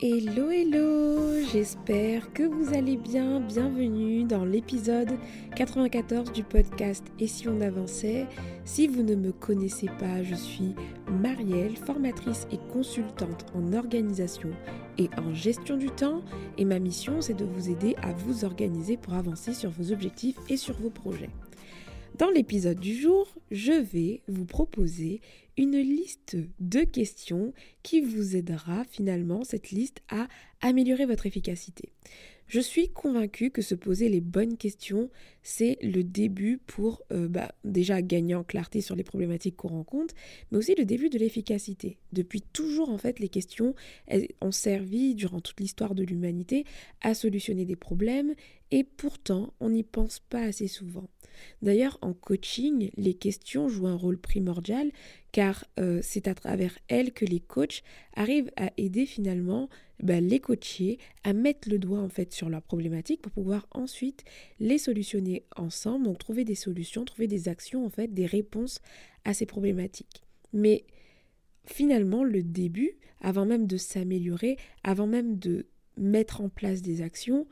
Hello hello, j'espère que vous allez bien. Bienvenue dans l'épisode 94 du podcast Et si on avançait? Si vous ne me connaissez pas, je suis Marielle, formatrice et consultante en organisation et en gestion du temps et ma mission c'est de vous aider à vous organiser pour avancer sur vos objectifs et sur vos projets. Dans l'épisode du jour, je vais vous proposer une liste de questions qui vous aidera finalement, cette liste, à améliorer votre efficacité. Je suis convaincue que se poser les bonnes questions, c'est le début pour euh, bah, déjà gagner en clarté sur les problématiques qu'on rencontre, mais aussi le début de l'efficacité. Depuis toujours, en fait, les questions ont servi, durant toute l'histoire de l'humanité, à solutionner des problèmes, et pourtant, on n'y pense pas assez souvent. D'ailleurs, en coaching, les questions jouent un rôle primordial car euh, c'est à travers elles que les coachs arrivent à aider finalement bah, les coachés à mettre le doigt en fait sur leurs problématiques pour pouvoir ensuite les solutionner ensemble, donc trouver des solutions, trouver des actions en fait, des réponses à ces problématiques. Mais finalement, le début, avant même de s'améliorer, avant même de mettre en place des actions,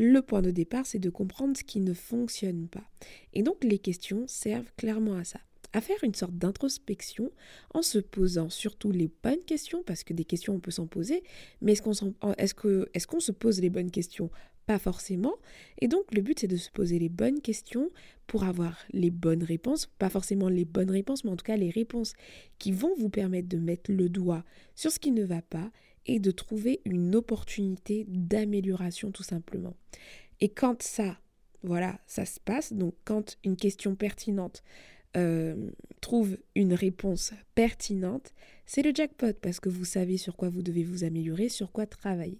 le point de départ, c'est de comprendre ce qui ne fonctionne pas. Et donc les questions servent clairement à ça à faire une sorte d'introspection en se posant surtout les bonnes questions, parce que des questions on peut s'en poser, mais est-ce qu'on est est qu'on se pose les bonnes questions? Pas forcément. Et donc le but c'est de se poser les bonnes questions pour avoir les bonnes réponses, pas forcément les bonnes réponses, mais en tout cas les réponses qui vont vous permettre de mettre le doigt sur ce qui ne va pas et de trouver une opportunité d'amélioration tout simplement. Et quand ça, voilà, ça se passe, donc quand une question pertinente euh, trouve une réponse pertinente, c'est le jackpot parce que vous savez sur quoi vous devez vous améliorer, sur quoi travailler.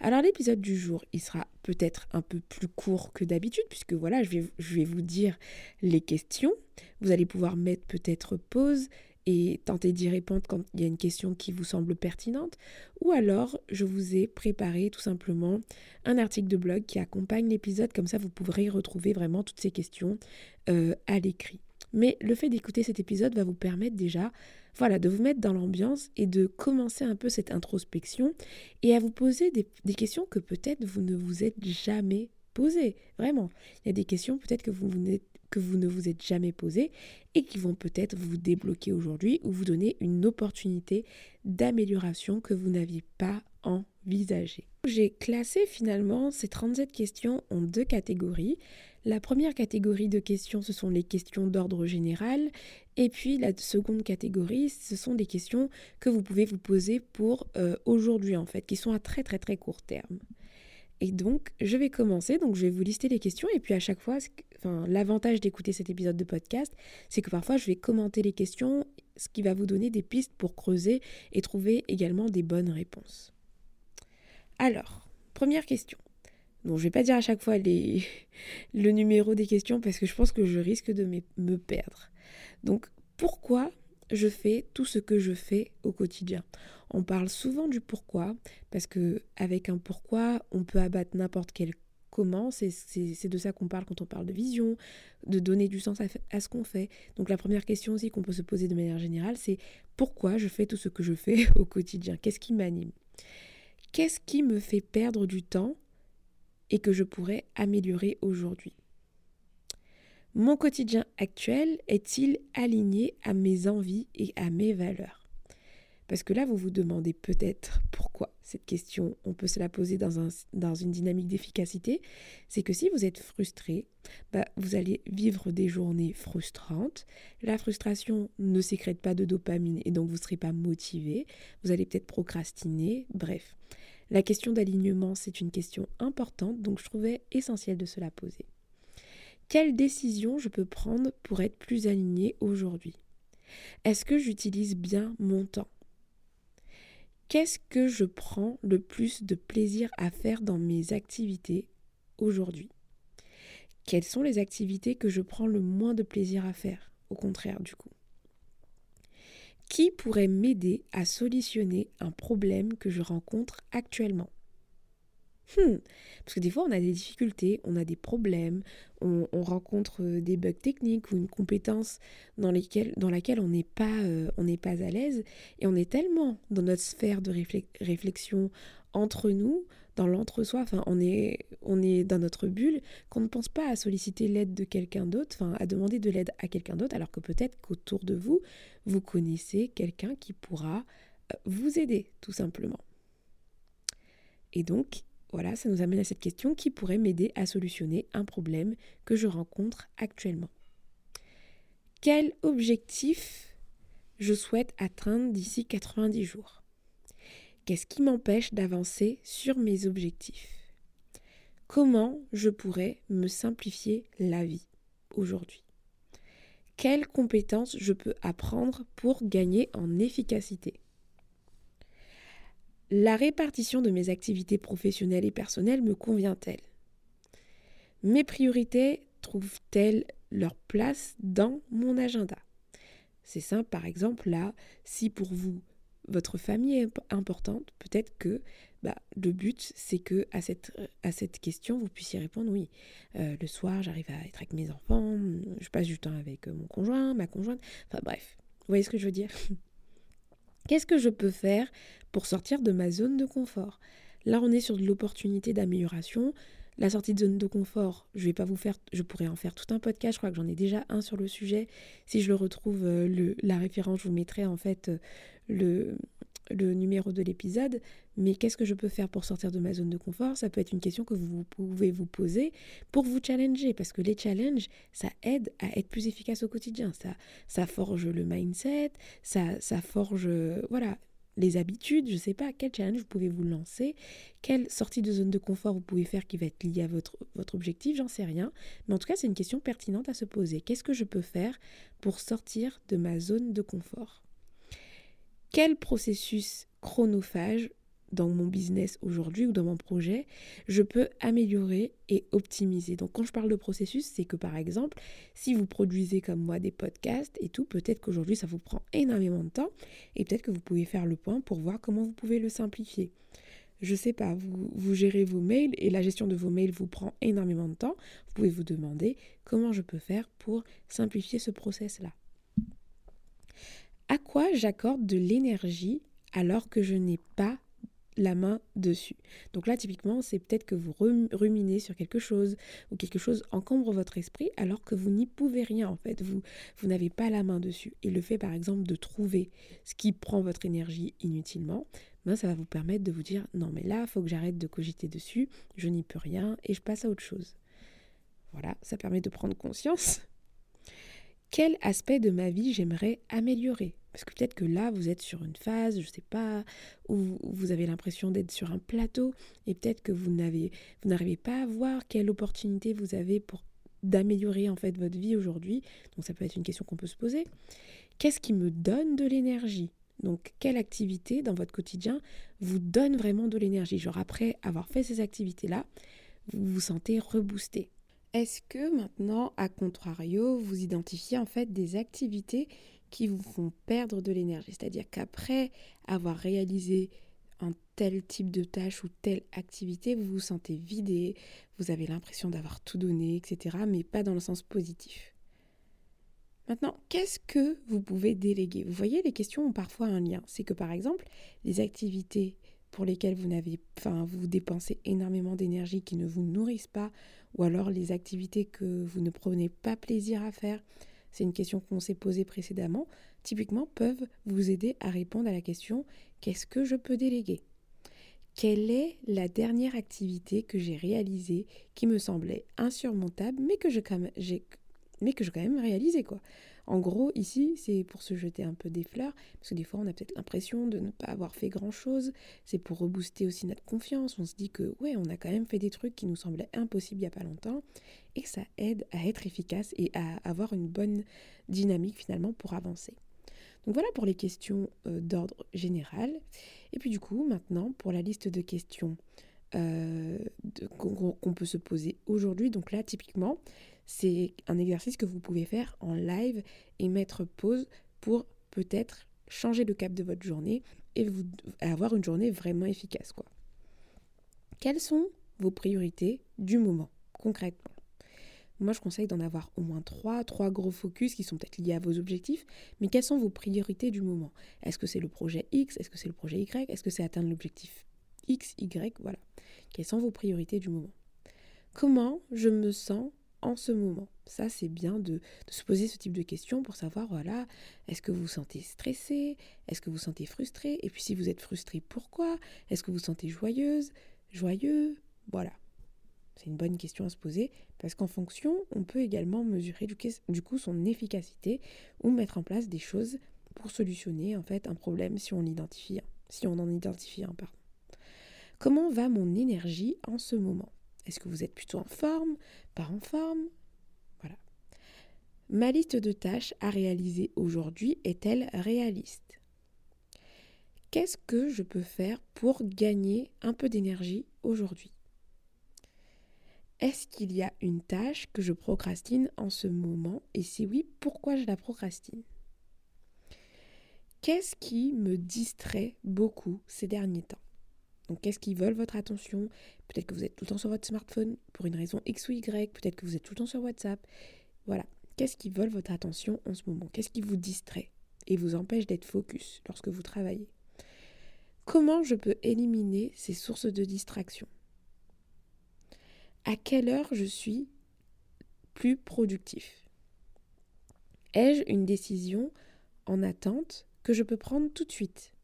Alors l'épisode du jour, il sera peut-être un peu plus court que d'habitude puisque voilà, je vais, je vais vous dire les questions. Vous allez pouvoir mettre peut-être pause et tenter d'y répondre quand il y a une question qui vous semble pertinente. Ou alors, je vous ai préparé tout simplement un article de blog qui accompagne l'épisode, comme ça vous pourrez retrouver vraiment toutes ces questions euh, à l'écrit. Mais le fait d'écouter cet épisode va vous permettre déjà voilà, de vous mettre dans l'ambiance et de commencer un peu cette introspection et à vous poser des, des questions que peut-être vous ne vous êtes jamais Vraiment, il y a des questions peut-être que vous, que vous ne vous êtes jamais posées et qui vont peut-être vous débloquer aujourd'hui ou vous donner une opportunité d'amélioration que vous n'aviez pas envisagée. J'ai classé finalement ces 37 questions en deux catégories. La première catégorie de questions, ce sont les questions d'ordre général. Et puis la seconde catégorie, ce sont des questions que vous pouvez vous poser pour euh, aujourd'hui en fait, qui sont à très très très court terme. Et donc, je vais commencer. Donc, je vais vous lister les questions. Et puis, à chaque fois, l'avantage d'écouter cet épisode de podcast, c'est que parfois, je vais commenter les questions, ce qui va vous donner des pistes pour creuser et trouver également des bonnes réponses. Alors, première question. Donc, je ne vais pas dire à chaque fois le numéro des questions parce que je pense que je risque de me perdre. Donc, pourquoi je fais tout ce que je fais au quotidien? On parle souvent du pourquoi, parce que avec un pourquoi, on peut abattre n'importe quel comment. C'est de ça qu'on parle quand on parle de vision, de donner du sens à, ce qu'on fait. Donc la première question aussi qu'on peut se poser de manière générale, c'est pourquoi je fais tout ce que je fais au quotidien? Qu'est-ce qui m'anime? Qu'est-ce qui me fait perdre du temps et que je pourrais améliorer aujourd'hui? Mon quotidien actuel est-il aligné à mes envies et à mes valeurs? Parce que là, vous vous demandez peut-être pourquoi cette question, on peut se la poser dans, un, dans une dynamique d'efficacité. C'est que si vous êtes frustré, bah, vous allez vivre des journées frustrantes. La frustration ne sécrète pas de dopamine et donc vous ne serez pas motivé. Vous allez peut-être procrastiner. Bref, la question d'alignement, c'est une question importante, donc je trouvais essentiel de se la poser. Quelle décision je peux prendre pour être plus aligné aujourd'hui? Est-ce que j'utilise bien mon temps? Qu'est-ce que je prends le plus de plaisir à faire dans mes activités aujourd'hui? Quelles sont les activités que je prends le moins de plaisir à faire Au contraire, du coup? Qui pourrait m'aider à solutionner un problème que je rencontre actuellement? Hmm. Parce que des fois, on a des difficultés, on a des problèmes, on, rencontre euh, des bugs techniques ou une compétence dans, laquelle on n'est pas, euh, à l'aise. Et on est tellement dans notre sphère de réflexion entre nous, dans l'entre-soi, enfin, on est, dans notre bulle, qu'on ne pense pas à solliciter l'aide de quelqu'un d'autre, à demander de l'aide à quelqu'un d'autre, alors que peut-être qu'autour de vous, vous connaissez quelqu'un qui pourra euh, vous aider, tout simplement. Et donc, voilà, ça nous amène à cette question qui pourrait m'aider à solutionner un problème que je rencontre actuellement. Quel objectif je souhaite atteindre d'ici 90 jours? Qu'est-ce qui m'empêche d'avancer sur mes objectifs? Comment je pourrais me simplifier la vie aujourd'hui? Quelles compétences je peux apprendre pour gagner en efficacité? La répartition de mes activités professionnelles et personnelles me convient-elle? Mes priorités trouvent-elles leur place dans mon agenda? C'est simple, par exemple, là, si pour vous, votre famille est importante, peut-être que bah, le but, c'est que à cette, à cette question, vous puissiez répondre oui. Euh, le soir, j'arrive à être avec mes enfants, je passe du temps avec mon conjoint, ma conjointe, enfin bref, vous voyez ce que je veux dire? Qu'est-ce que je peux faire pour sortir de ma zone de confort? Là, on est sur de l'opportunité d'amélioration. La sortie de zone de confort, je vais pas vous faire, je pourrais en faire tout un podcast. Je crois que j'en ai déjà un sur le sujet. Si je le retrouve, euh, la référence, je vous mettrai en fait euh, le numéro de l'épisode, mais qu'est-ce que je peux faire pour sortir de ma zone de confort? Ça peut être une question que vous pouvez vous poser pour vous challenger, parce que les challenges, ça aide à être plus efficace au quotidien. Ça, forge le mindset, ça, forge, voilà, les habitudes, je ne sais pas, quel challenge vous pouvez vous lancer, quelle sortie de zone de confort vous pouvez faire qui va être liée à votre, votre objectif, j'en sais rien. Mais en tout cas, c'est une question pertinente à se poser. Qu'est-ce que je peux faire pour sortir de ma zone de confort? Quel processus chronophage dans mon business aujourd'hui ou dans mon projet, je peux améliorer et optimiser. Donc quand je parle de processus, c'est que par exemple, si vous produisez comme moi des podcasts et tout, peut-être qu'aujourd'hui ça vous prend énormément de temps et peut-être que vous pouvez faire le point pour voir comment vous pouvez le simplifier. Je sais pas, vous, vous gérez vos mails et la gestion de vos mails vous prend énormément de temps. Vous pouvez vous demander comment je peux faire pour simplifier ce process-là à quoi j'accorde de l'énergie alors que je n'ai pas la main dessus. Donc là, typiquement, c'est peut-être que vous ruminez sur quelque chose ou quelque chose encombre votre esprit alors que vous n'y pouvez rien en fait. Vous, n'avez pas la main dessus. Et le fait par exemple de trouver ce qui prend votre énergie inutilement, ben, ça va vous permettre de vous dire non mais là, il faut que j'arrête de cogiter dessus, je n'y peux rien et je passe à autre chose. Voilà, ça permet de prendre conscience quel aspect de ma vie j'aimerais améliorer? Parce que peut-être que là, vous êtes sur une phase, je ne sais pas, où vous avez l'impression d'être sur un plateau, et peut-être que vous n'avez, vous n'arrivez pas à voir quelle opportunité vous avez pour d'améliorer en fait votre vie aujourd'hui. Donc ça peut être une question qu'on peut se poser. Qu'est-ce qui me donne de l'énergie? Donc, quelle activité dans votre quotidien vous donne vraiment de l'énergie? Genre, après avoir fait ces activités-là, vous vous sentez reboosté. Est-ce que maintenant, à contrario, vous identifiez en fait des activités qui vous font perdre de l'énergie C'est-à-dire qu'après avoir réalisé un tel type de tâche ou telle activité, vous vous sentez vidé, vous avez l'impression d'avoir tout donné, etc., mais pas dans le sens positif. Maintenant, qu'est-ce que vous pouvez déléguer? Vous voyez, les questions ont parfois un lien. C'est que par exemple, les activités pour lesquelles vous n'avez, enfin, vous dépensez énormément d'énergie qui ne vous nourrissent pas, ou alors les activités que vous ne prenez pas plaisir à faire, c'est une question qu'on s'est posée précédemment, typiquement peuvent vous aider à répondre à la question qu'est-ce que je peux déléguer? Quelle est la dernière activité que j'ai réalisée qui me semblait insurmontable mais que je, mais que je quand même réalisé quoi? En gros, ici, c'est pour se jeter un peu des fleurs, parce que des fois, on a peut-être l'impression de ne pas avoir fait grand-chose. C'est pour rebooster aussi notre confiance. On se dit que, ouais, on a quand même fait des trucs qui nous semblaient impossibles il n'y a pas longtemps, et que ça aide à être efficace et à avoir une bonne dynamique finalement pour avancer. Donc voilà pour les questions euh, d'ordre général. Et puis du coup, maintenant, pour la liste de questions euh, qu'on peut se poser aujourd'hui. Donc là, typiquement, c'est un exercice que vous pouvez faire en live et mettre pause pour peut-être changer le cap de votre journée et avoir une journée vraiment efficace quoi. Quelles sont vos priorités du moment, concrètement? Moi, je conseille d'en avoir au moins trois, trois gros focus qui sont peut-être liés à vos objectifs, mais quelles sont vos priorités du moment? Est-ce que c'est le projet X? Est-ce que c'est le projet Y? Est-ce que c'est atteindre l'objectif X, Y? Voilà. Quelles sont vos priorités du moment? Comment je me sens en ce moment Ça, c'est bien de, se poser ce type de questions pour savoir, voilà, est-ce que vous vous sentez stressé Est-ce que vous vous sentez frustré Et puis si vous êtes frustré, pourquoi? Est-ce que vous vous sentez joyeuse? Joyeux? Voilà. C'est une bonne question à se poser parce qu'en fonction, on peut également mesurer du coup son efficacité ou mettre en place des choses pour solutionner en fait un problème si on l'identifie, en identifie un. Pardon. Comment va mon énergie en ce moment? Est-ce que vous êtes plutôt en forme Pas en forme? Voilà. Ma liste de tâches à réaliser aujourd'hui est-elle réaliste? Qu'est-ce que je peux faire pour gagner un peu d'énergie aujourd'hui? Est-ce qu'il y a une tâche que je procrastine en ce moment? Et si oui, pourquoi je la procrastine? Qu'est-ce qui me distrait beaucoup ces derniers temps? Donc, qu'est-ce qui veulent votre attention? Peut-être que vous êtes tout le temps sur votre smartphone pour une raison X ou Y. Peut-être que vous êtes tout le temps sur WhatsApp. Voilà. Qu'est-ce qui veulent votre attention en ce moment? Qu'est-ce qui vous distrait et vous empêche d'être focus lorsque vous travaillez? Comment je peux éliminer ces sources de distraction? À quelle heure je suis plus productif? Ai-je une décision en attente que je peux prendre tout de suite?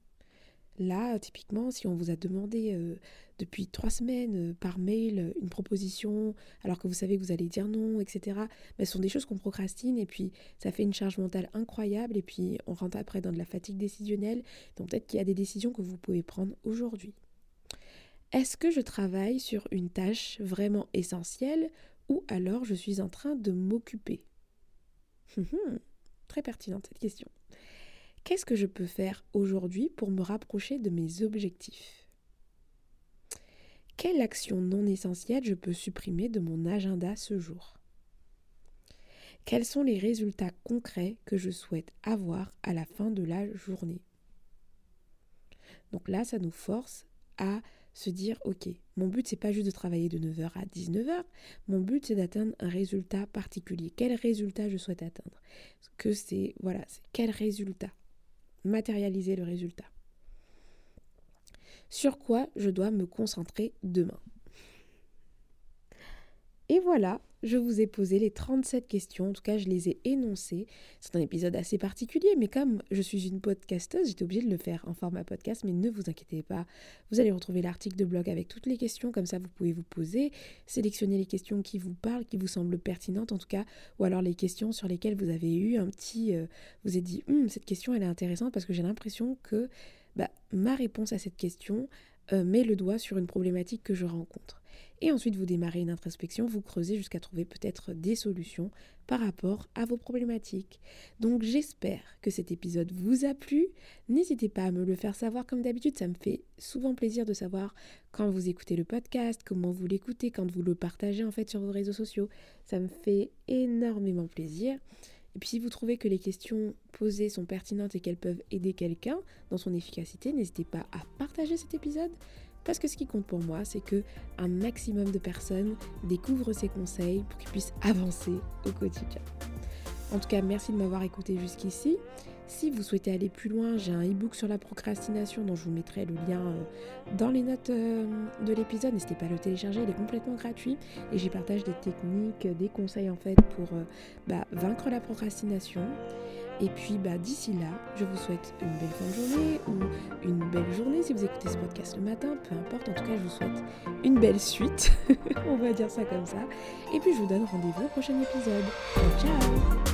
Là, typiquement, si on vous a demandé euh, depuis trois semaines euh, par mail euh, une proposition, alors que vous savez que vous allez dire non, etc., ben, ce sont des choses qu'on procrastine et puis ça fait une charge mentale incroyable et puis on rentre après dans de la fatigue décisionnelle. Donc peut-être qu'il y a des décisions que vous pouvez prendre aujourd'hui. Est-ce que je travaille sur une tâche vraiment essentielle ou alors je suis en train de m'occuper? Hum, hum, Très pertinente cette question. Qu'est-ce que je peux faire aujourd'hui pour me rapprocher de mes objectifs? Quelle action non essentielle je peux supprimer de mon agenda ce jour? Quels sont les résultats concrets que je souhaite avoir à la fin de la journée? Donc là, ça nous force à se dire ok, mon but c'est pas juste de travailler de 9h à 19h, mon but c'est d'atteindre un résultat particulier. Quel résultat je souhaite atteindre? Que c'est voilà, c'est quel résultat? Matérialiser le résultat. Sur quoi je dois me concentrer demain Et voilà, je vous ai posé les 37 questions, en tout cas je les ai énoncées. C'est un épisode assez particulier, mais comme je suis une podcasteuse, j'étais obligée de le faire en format podcast, mais ne vous inquiétez pas, vous allez retrouver l'article de blog avec toutes les questions, comme ça vous pouvez vous poser, sélectionner les questions qui vous parlent, qui vous semblent pertinentes en tout cas, ou alors les questions sur lesquelles vous avez eu un petit... Euh, vous avez dit, hum, cette question elle est intéressante parce que j'ai l'impression que bah, ma réponse à cette question euh, met le doigt sur une problématique que je rencontre. Et ensuite, vous démarrez une introspection, vous creusez jusqu'à trouver peut-être des solutions par rapport à vos problématiques. Donc j'espère que cet épisode vous a plu. N'hésitez pas à me le faire savoir comme d'habitude, ça me fait souvent plaisir de savoir quand vous écoutez le podcast, comment vous l'écoutez, quand vous le partagez en fait sur vos réseaux sociaux. Ça me fait énormément plaisir. Et puis si vous trouvez que les questions posées sont pertinentes et qu'elles peuvent aider quelqu'un dans son efficacité, n'hésitez pas à partager cet épisode. Parce que ce qui compte pour moi, c'est que un maximum de personnes découvrent ces conseils pour qu'ils puissent avancer au quotidien. En tout cas, merci de m'avoir écouté jusqu'ici. Si vous souhaitez aller plus loin, j'ai un e-book sur la procrastination dont je vous mettrai le lien euh, dans les notes euh, de l'épisode. N'hésitez pas à le télécharger, il est complètement gratuit et j'y partage des techniques, des conseils en fait pour euh, bah, vaincre la procrastination. Et puis bah, d'ici là, je vous souhaite une belle fin de journée ou une belle journée si vous écoutez ce podcast le matin, peu importe. En tout cas, je vous souhaite une belle suite, on va dire ça comme ça. Et puis je vous donne rendez-vous au prochain épisode. ciao